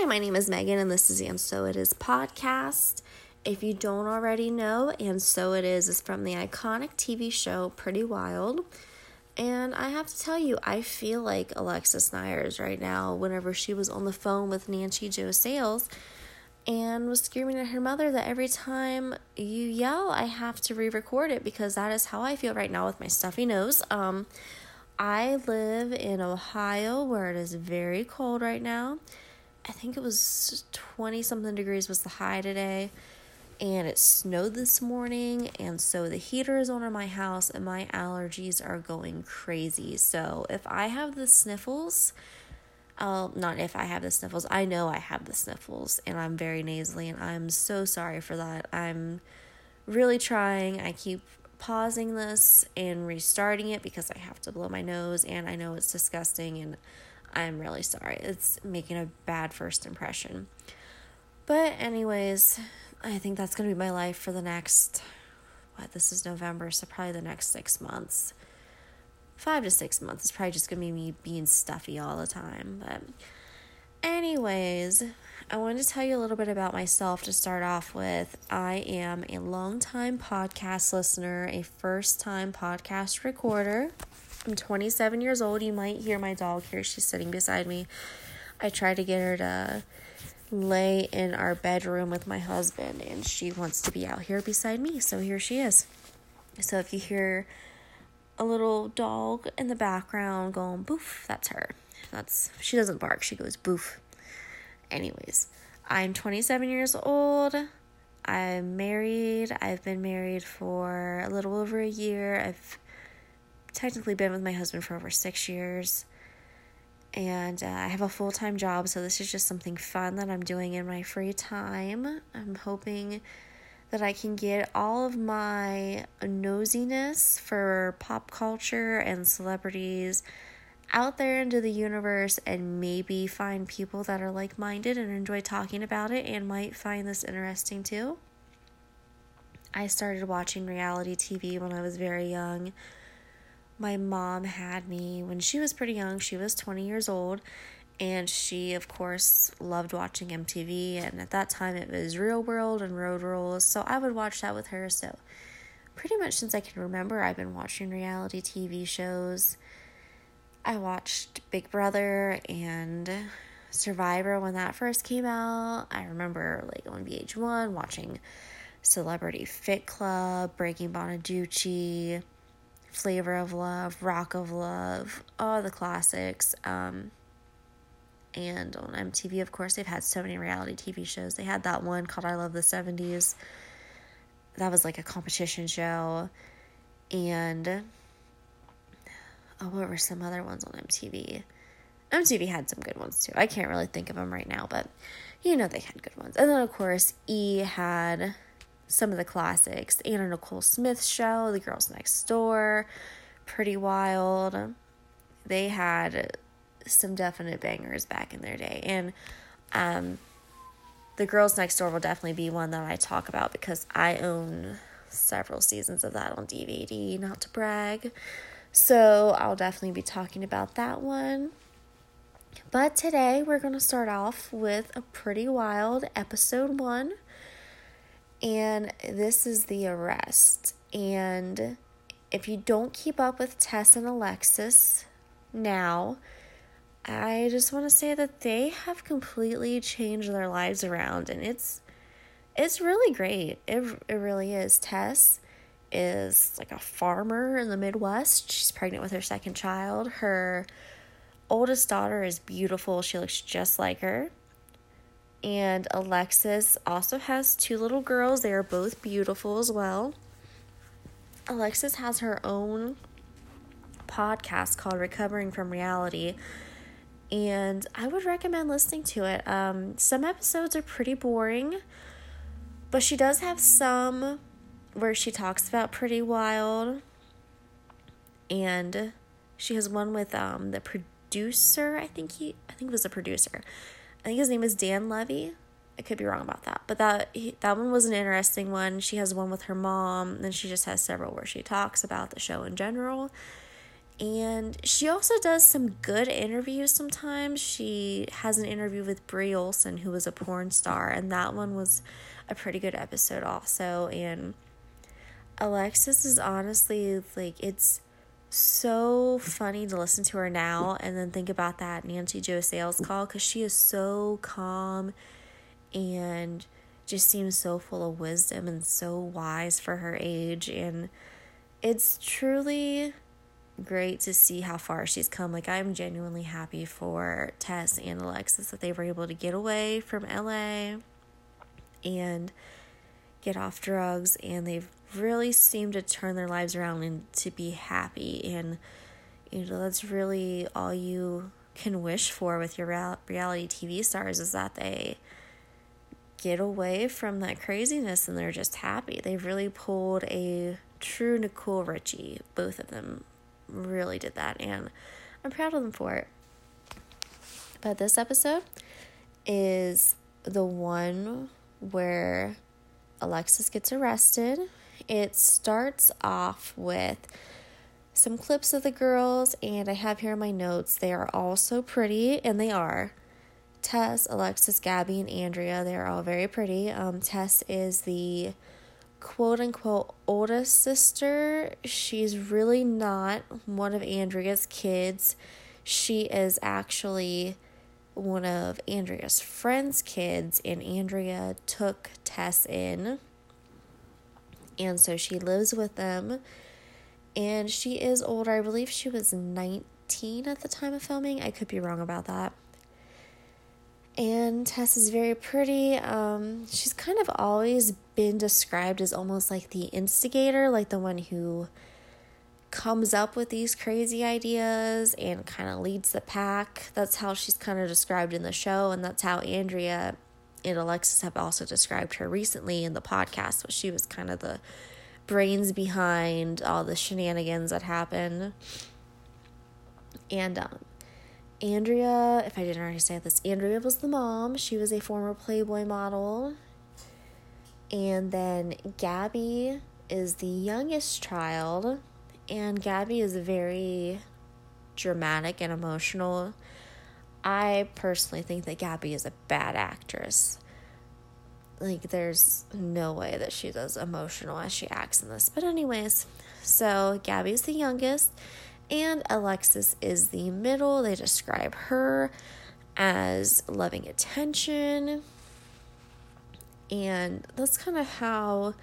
Hi, my name is Megan, and this is And So It Is podcast. If you don't already know, And So It Is is from the iconic TV show Pretty Wild. And I have to tell you, I feel like Alexis Neiers right now whenever she was on the phone with Nancy Jo Sales and was screaming at her mother that every time you yell, I have to re record it because that is how I feel right now with my stuffy nose. Um, I live in Ohio where it is very cold right now. I think it was 20 something degrees was the high today. And it snowed this morning. And so the heater is on in my house and my allergies are going crazy. So if I have the sniffles, uh, not if I have the sniffles, I know I have the sniffles and I'm very nasally and I'm so sorry for that. I'm really trying. I keep pausing this and restarting it because I have to blow my nose and I know it's disgusting and I'm really sorry. It's making a bad first impression. But, anyways, I think that's going to be my life for the next, what, this is November, so probably the next six months. Five to six months. It's probably just going to be me being stuffy all the time. But, anyways, I wanted to tell you a little bit about myself to start off with. I am a long-time podcast listener, a first time podcast recorder. I'm 27 years old. You might hear my dog here. She's sitting beside me. I try to get her to lay in our bedroom with my husband, and she wants to be out here beside me. So here she is. So if you hear a little dog in the background going boof, that's her. That's she doesn't bark. She goes boof. Anyways, I'm 27 years old. I'm married. I've been married for a little over a year. I've technically been with my husband for over six years. And uh, I have a full time job, so this is just something fun that I'm doing in my free time. I'm hoping that I can get all of my nosiness for pop culture and celebrities out there into the universe and maybe find people that are like minded and enjoy talking about it and might find this interesting too. I started watching reality TV when I was very young. My mom had me when she was pretty young, she was 20 years old, and she, of course, loved watching MTV. And at that time, it was Real World and Road Rules, so I would watch that with her. So, pretty much since I can remember, I've been watching reality TV shows I watched Big Brother and Survivor when that first came out. I remember like on VH1 watching Celebrity Fit Club, Breaking Bonaduce, Flavor of Love, Rock of Love, all the classics. Um, and on MTV, of course, they've had so many reality TV shows. They had that one called I Love the 70s. That was like a competition show. And oh, what were some other ones on MTV? MTV had some good ones too. I can't really think of them right now, but you know they had good ones. And then, of course, E had some of the classics Anna Nicole Smith show, The Girls Next Door, Pretty Wild. They had some definite bangers back in their day. And um, The Girls Next Door will definitely be one that I talk about because I own several seasons of that on DVD, not to brag. So I'll definitely be talking about that one. But today we're going to start off with a pretty wild episode one. And this is the arrest. And if you don't keep up with Tess and Alexis now, I just want to say that they have completely changed their lives around and it's it's really great. It it really is. Tess is like a farmer in the Midwest. She's pregnant with her second child. Her oldest daughter is beautiful. She looks just like her. And Alexis also has two little girls. They are both beautiful as well. Alexis has her own podcast called Recovering from Reality. And I would recommend listening to it. Um, some episodes are pretty boring, but she does have some where she talks about Pretty Wild. And she has one with um the producer, I think he I think it was a producer. I think his name is Dan Levy. I could be wrong about that, but that he, that one was an interesting one. She has one with her mom, and then she just has several where she talks about the show in general. And she also does some good interviews sometimes. She has an interview with Bree Olson, who was a porn star, and that one was a pretty good episode, also. And Alexis is honestly like, it's so funny to listen to her now and then think about that Nancy Jo Sales call because she is so calm and just seems so full of wisdom and so wise for her age. And it's truly great to see how far she's come. Like, I'm genuinely happy for Tess and Alexis that they were able to get away from LA and get off drugs, and they've really seem to turn their lives around and to be happy. And, you know, that's really all you can wish for with your reality TV stars is that they get away from that craziness and they're just happy. They've really pulled a true Nicole Richie, both of them really did that, and I'm proud of them for it. But this episode is the one where Alexis gets arrested. It starts off with some clips of the girls, and I have here in my notes. They are all so pretty, and they are. Tess, Alexis, Gabby, and Andrea, they are all very pretty. Um, Tess is the quote unquote oldest sister. She's really not one of Andrea's kids. She is actually one of Andrea's friends' kids, and Andrea took Tess in. And so she lives with them. And she is older. I believe she was 19 at the time of filming. I could be wrong about that and Tess is very pretty. Um, she's kind of always been described as almost like the instigator, like the one who comes up with these crazy ideas and kind of leads the pack. That's how she's kind of described in the show, and that's how Andrea and Alexis have also described her recently in the podcast. But she was kind of the brains behind all the shenanigans that happened. And um, Andrea, if I didn't already say this, Andrea was the mom. She was a former Playboy model. And then Gabby is the youngest child. And Gabby is very dramatic and emotional. I personally think that Gabby is a bad actress. Like, there's no way that she's as emotional as she acts in this. But, anyways, so Gabby's the youngest and Alexis is the middle. They describe her as loving attention. And that's kind of how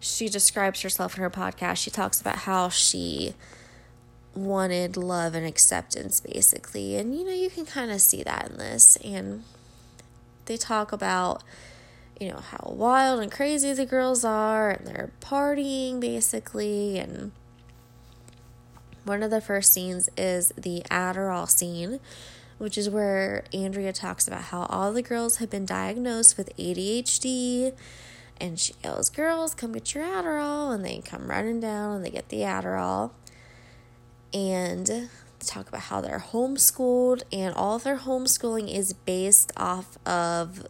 she describes herself in her podcast. She talks about how she wanted love and acceptance, basically. And you know, you can kind of see that in this. And they talk about, you know, how wild and crazy the girls are, and they're partying, basically. And one of the first scenes is the Adderall scene, which is where Andrea talks about how all the girls have been diagnosed with ADHD. And she yells, Girls, come get your Adderall. And they come running down and they get the Adderall. And talk about how they're homeschooled, and all of their homeschooling is based off of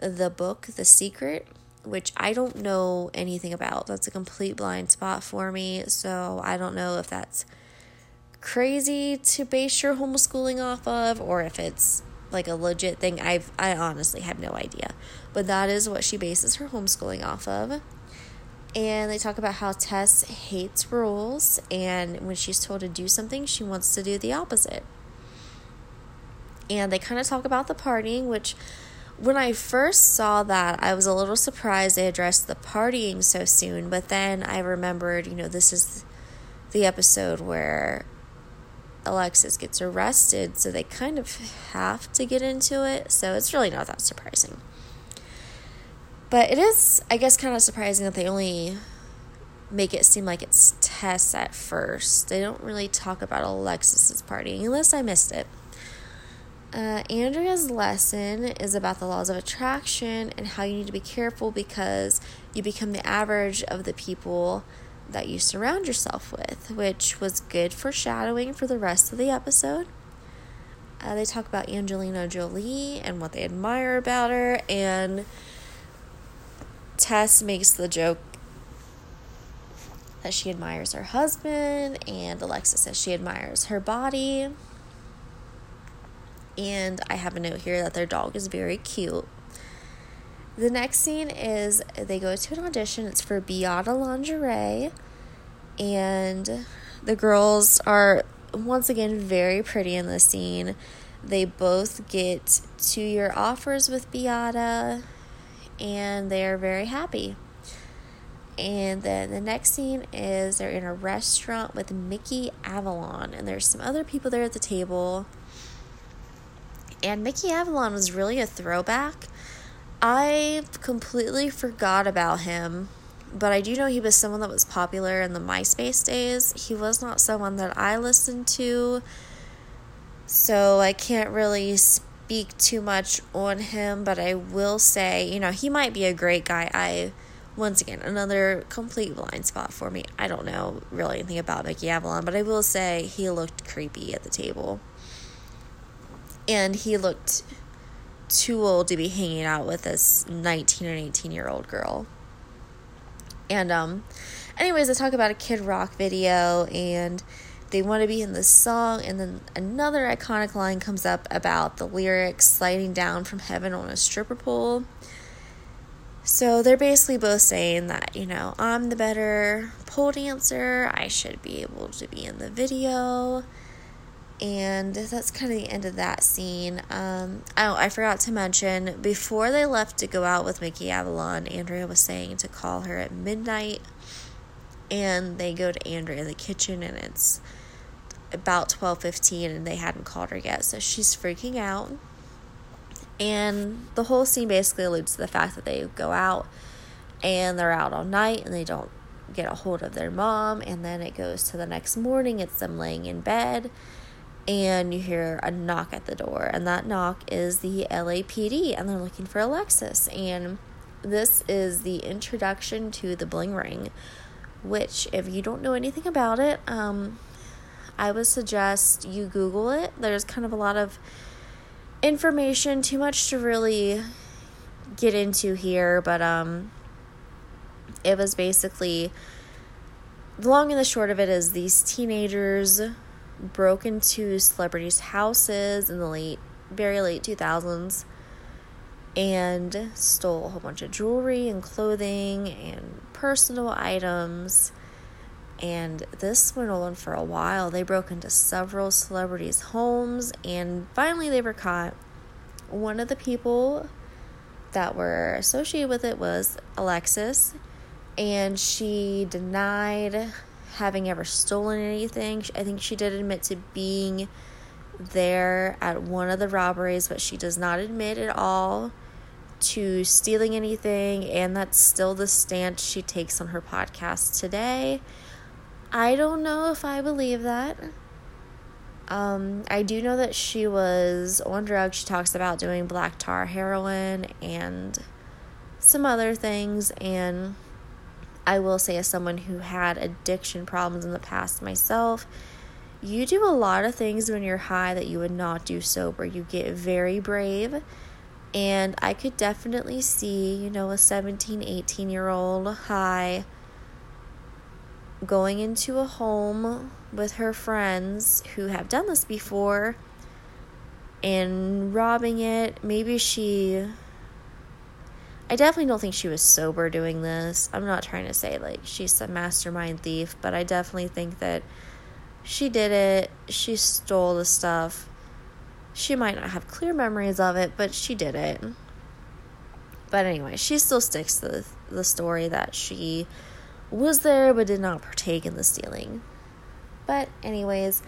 the book, The Secret which I don't know anything about. That's a complete blind spot for me. So I don't know if that's crazy to base your homeschooling off of or if it's like a legit thing. I've I honestly have no idea. But that is what she bases her homeschooling off of. And they talk about how Tess hates rules and when she's told to do something, she wants to do the opposite. And they kind of talk about the partying, which when I first saw that, I was a little surprised they addressed the partying so soon, but then I remembered, you know, this is the episode where Alexis gets arrested, so they kind of have to get into it, so it's really not that surprising. But it is, I guess, kind of surprising that they only make it seem like it's Tess at first. They don't really talk about Alexis's party, unless I missed it. Uh, Andrea's lesson is about the laws of attraction and how you need to be careful because you become the average of the people that you surround yourself with, which was good foreshadowing for the rest of the episode. Uh, they talk about Angelina Jolie and what they admire about her, and Tess makes the joke that she admires her husband, and Alexa says she admires her body. And I have a note here that their dog is very cute. The next scene is they go to an audition. It's for Beata Lingerie. And the girls are once again very pretty in this scene. They both get two year offers with Beata and they're very happy. And then the next scene is they're in a restaurant with Mickey Avalon, and there's some other people there at the table. And Mickey Avalon was really a throwback. I completely forgot about him, but I do know he was someone that was popular in the MySpace days. He was not someone that I listened to, so I can't really speak too much on him, but I will say, you know, he might be a great guy. I once again, another complete blind spot for me. I don't know really anything about Mickey Avalon, but I will say he looked creepy at the table. And he looked too old to be hanging out with this 19 and 18 year old girl. And, um, anyways, I talk about a Kid Rock video and they want to be in this song. And then another iconic line comes up about the lyrics sliding down from heaven on a stripper pole. So they're basically both saying that, you know, I'm the better pole dancer, I should be able to be in the video. And that's kind of the end of that scene. Um, oh, I forgot to mention before they left to go out with Mickey Avalon, Andrea was saying to call her at midnight. And they go to Andrea in the kitchen, and it's about twelve fifteen, and they hadn't called her yet, so she's freaking out and the whole scene basically alludes to the fact that they go out and they're out all night and they don't get a hold of their mom. And then it goes to the next morning, it's them laying in bed and you hear a knock at the door. And that knock is the LAPD and they're looking for Alexis. And this is the introduction to the bling ring, which, if you don't know anything about it, um, I would suggest you Google it. There's kind of a lot of information, too much to really get into here, but um it was basically the long and the short of it is these teenagers broke into celebrities' houses in the late very late 2000s and stole a whole bunch of jewelry and clothing and personal items and this went on for a while. They broke into several celebrities' homes and finally they were caught. One of the people that were associated with it was Alexis, and she denied having ever stolen anything. I think she did admit to being there at one of the robberies, but she does not admit at all to stealing anything, and that's still the stance she takes on her podcast today. I don't know if I believe that. Um, I do know that she was on drugs. She talks about doing black tar heroin and some other things. And I will say, as someone who had addiction problems in the past myself, you do a lot of things when you're high that you would not do sober. You get very brave. And I could definitely see, you know, a 17, 18 year old high going into a home with her friends who have done this before and robbing it. Maybe she. I definitely don't think she was sober doing this. I'm not trying to say like she's a mastermind thief, but I definitely think that she did it. She stole the stuff. She might not have clear memories of it, but she did it. But anyway, she still sticks to the, the story that she was there but did not partake in the stealing. But, anyways,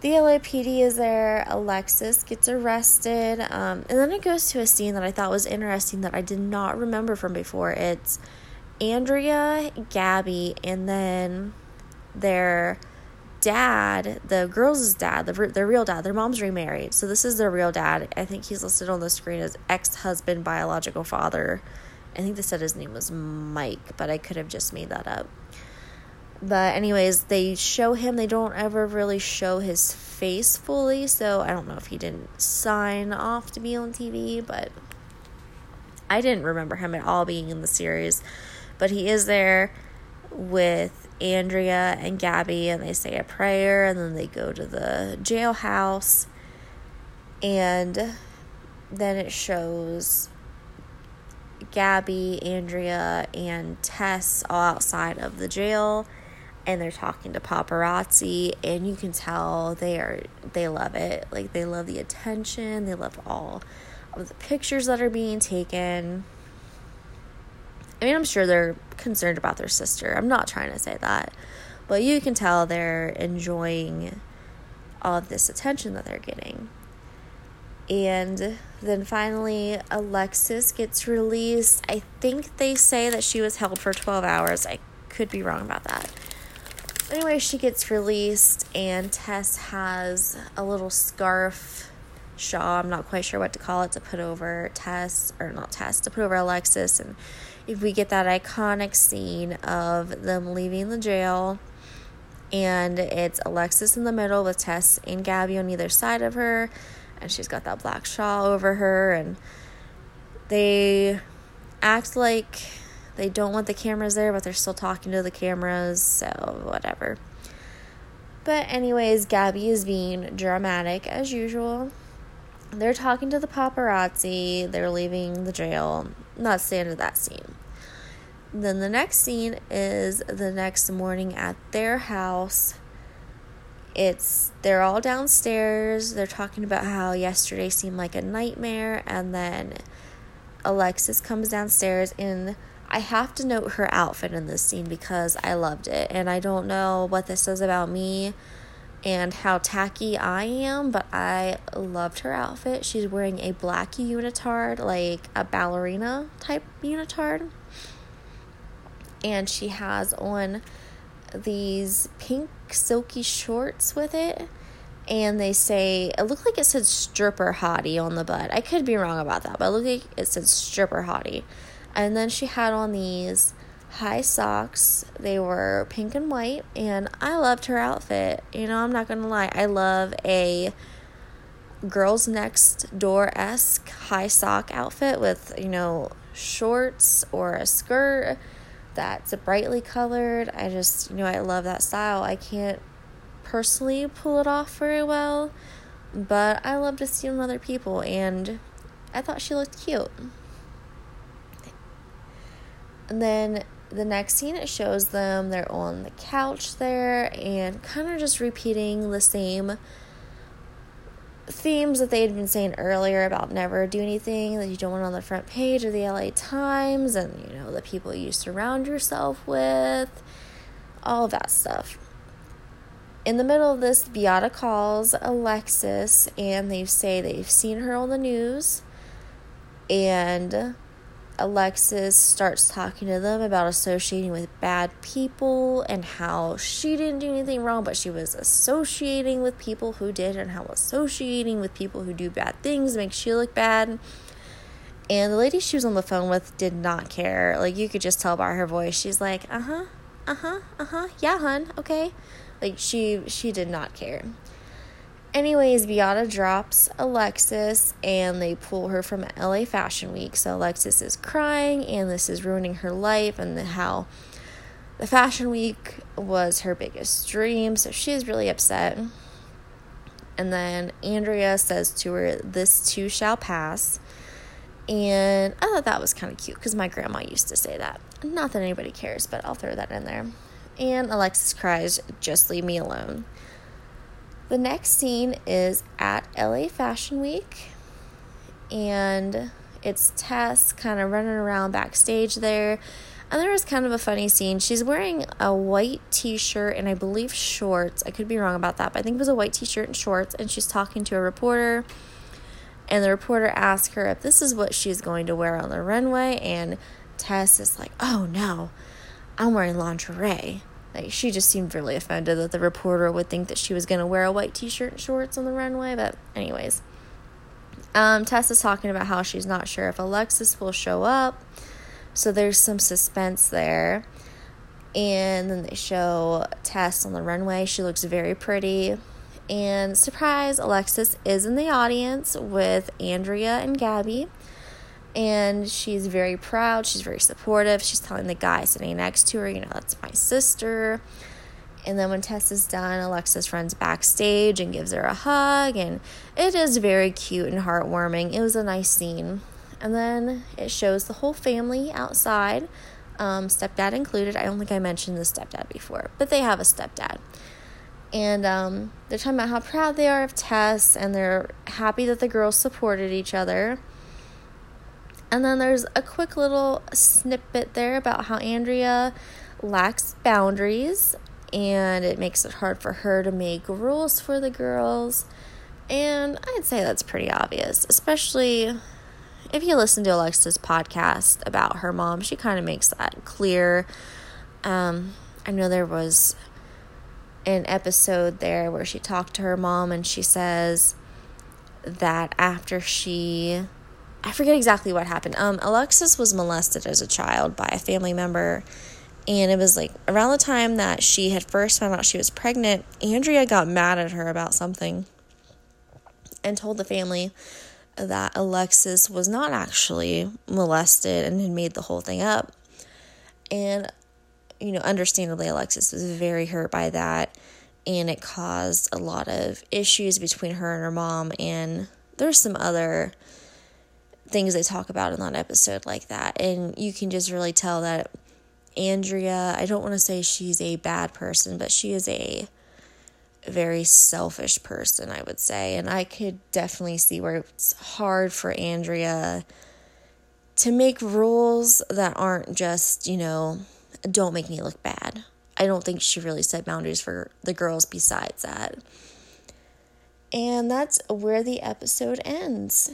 the LAPD is there. Alexis gets arrested. Um, and then it goes to a scene that I thought was interesting that I did not remember from before. It's Andrea, Gabby, and then their dad, the girl's dad, the, their real dad, their mom's remarried. So this is their real dad. I think he's listed on the screen as ex husband, biological father. I think they said his name was Mike, but I could have just made that up. But, anyways, they show him, they don't ever really show his face fully, so I don't know if he didn't sign off to be on TV, but I didn't remember him at all being in the series. But he is there. with Andrea and Gabby, and they say a prayer, and then they go to the jailhouse. And then it shows Gabby, Andrea, and Tess all outside of the jail and they're talking to paparazzi and you can tell they are they love it. Like they love the attention, they love all of the pictures that are being taken. I mean, I'm sure they're concerned about their sister. I'm not trying to say that. But you can tell they're enjoying all of this attention that they're getting. And then finally, Alexis gets released. I think they say that she was held for 12 hours. I could be wrong about that. Anyway, she gets released, and Tess has a little scarf shawl. I'm not quite sure what to call it to put over Tess, or not Tess, to put over Alexis. And if we get that iconic scene of them leaving the jail, and it's Alexis in the middle with Tess and Gabby on either side of her and she's got that black shawl over her and they act like they don't want the cameras there but they're still talking to the cameras so whatever. But anyways gabby is being dramatic as usual. They're talking to the paparazzi. They're leaving the jail. Not the end of that scene. Then the next scene is the next morning at their house it's they're all downstairs. They're talking about how yesterday seemed like a nightmare and then alexis comes downstairs and i have to note her outfit in this scene because i loved it and i don't know what this says about me and how tacky i am but i loved her outfit. She's wearing a black unitard like a ballerina type unitard and she has on these pink silky shorts with it and they say it looked like it said stripper hottie on the butt. I could be wrong about that, but it looked like it said stripper hottie. And then she had on these high socks. They were pink and white, and I loved her outfit. You know, I'm not gonna lie. I love a girls next door esque high sock outfit with, you know, shorts or a skirt that's a brightly colored. I just, you know, I love that style. I can't personally pull it off very well, but I love to see on other people, and I thought she looked cute. And then the next scene, it shows them they're on the couch there and kind of just repeating the same themes that they had been saying earlier about never do anything that you don't want on the front page of the LA Times and you know the people you surround yourself with, all of that stuff. In the middle of this, Beata calls Alexis and they say they've seen her on the news and Alexis starts talking to them about associating with bad people and how she didn't do anything wrong, but she was associating with people who did, and how associating with people who do bad things makes you look bad. And the lady she was on the phone with did not care. Like, you could just tell by her voice. She's like, uh huh, uh huh, uh huh, yeah, hun, okay. Like, she, she did not care. Anyways, Beata drops Alexis and they pull her from LA Fashion Week. So Alexis is crying and this is ruining her life and the, how the Fashion Week was her biggest dream. So she's really upset. And then Andrea says to her, This too shall pass. And I thought that was kind of cute because my grandma used to say that. Not that anybody cares, but I'll throw that in there. And Alexis cries, Just leave me alone. The next scene is at LA Fashion Week, and it's Tess kind of running around backstage there. And there was kind of a funny scene. She's wearing a white t shirt and I believe shorts. I could be wrong about that, but I think it was a white t shirt and shorts. And she's talking to a reporter. And the reporter asks her if this is what she's going to wear on the runway. And Tess is like, oh no, I'm wearing lingerie. Like she just seemed really offended that the reporter would think that she was gonna wear a white t-shirt and shorts on the runway. But anyways, um, Tessa's talking about how she's not sure if Alexis will show up, so there's some suspense there. And then they show Tess on the runway. She looks very pretty. And surprise, Alexis is in the audience with Andrea and Gabby. And she's very proud, she's very supportive. She's telling the guy sitting next to her, you know, that's my sister. And then when Tess is done, Alexis runs backstage and gives her a hug, and it is very cute and heartwarming. It was a nice scene. And then it shows the whole family outside, um, stepdad included. I don't think I mentioned the stepdad before, but they have a stepdad. And um, they're talking about how proud they are of Tess, and they're happy that the girls supported each other. And then there's a quick little snippet there about how Andrea lacks boundaries and it makes it hard for her to make rules for the girls. And I'd say that's pretty obvious, especially if you listen to Alexa's podcast about her mom. She kind of makes that clear. Um, I know there was an episode there where she talked to her mom and she says that after she I forget exactly what happened. Um, Alexis was molested as a child by a family member, and it was like around the time that she had first found out she was pregnant. Andrea got mad at her about something and told the family that Alexis was not actually molested and had made the whole thing up. And, you know, understandably, Alexis was very hurt by that, and it caused a lot of issues between her and her mom. And there's some other things they talk about in that episode like that. And you can just really tell that Andrea, I don't want to say she's a bad person, but she is a very selfish person, I would say. And I could definitely see where it's hard for Andrea to make rules that aren't just, you know, don't make me look bad. I don't think she really set boundaries for the girls besides that. And that's where the episode ends.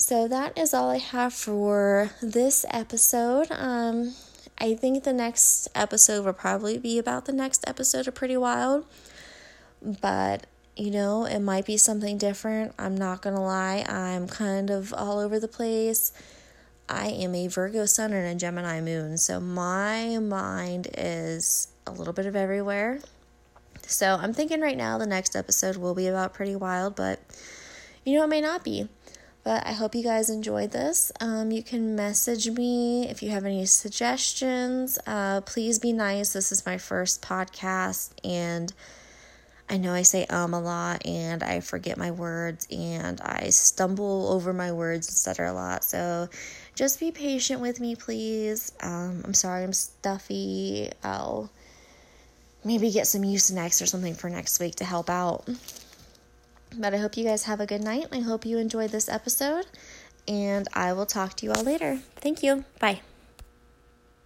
So that is all I have for this episode. Um, I think the next episode will probably be about the next episode of Pretty Wild. But, you know, it might be something different. I'm not to lie. I'm kind of all over the place. I am a Virgo sun and a Gemini moon. So my mind is a little bit of everywhere. So I'm thinking right now the next episode will be about Pretty Wild, but you know, it may not be. But I hope you guys enjoyed this. Um, you can message me if you have any suggestions. Uh, please be nice. This is my first podcast, and I know I say um a lot, and I forget my words, and I stumble over my words, etc. a lot. So just be patient with me, please. Um, I'm sorry I'm stuffy. I'll maybe get some Mucinex or something for next week to help out. But I hope you guys have a good night. I hope you enjoyed this episode, and I will talk to you all later. Thank you. Bye.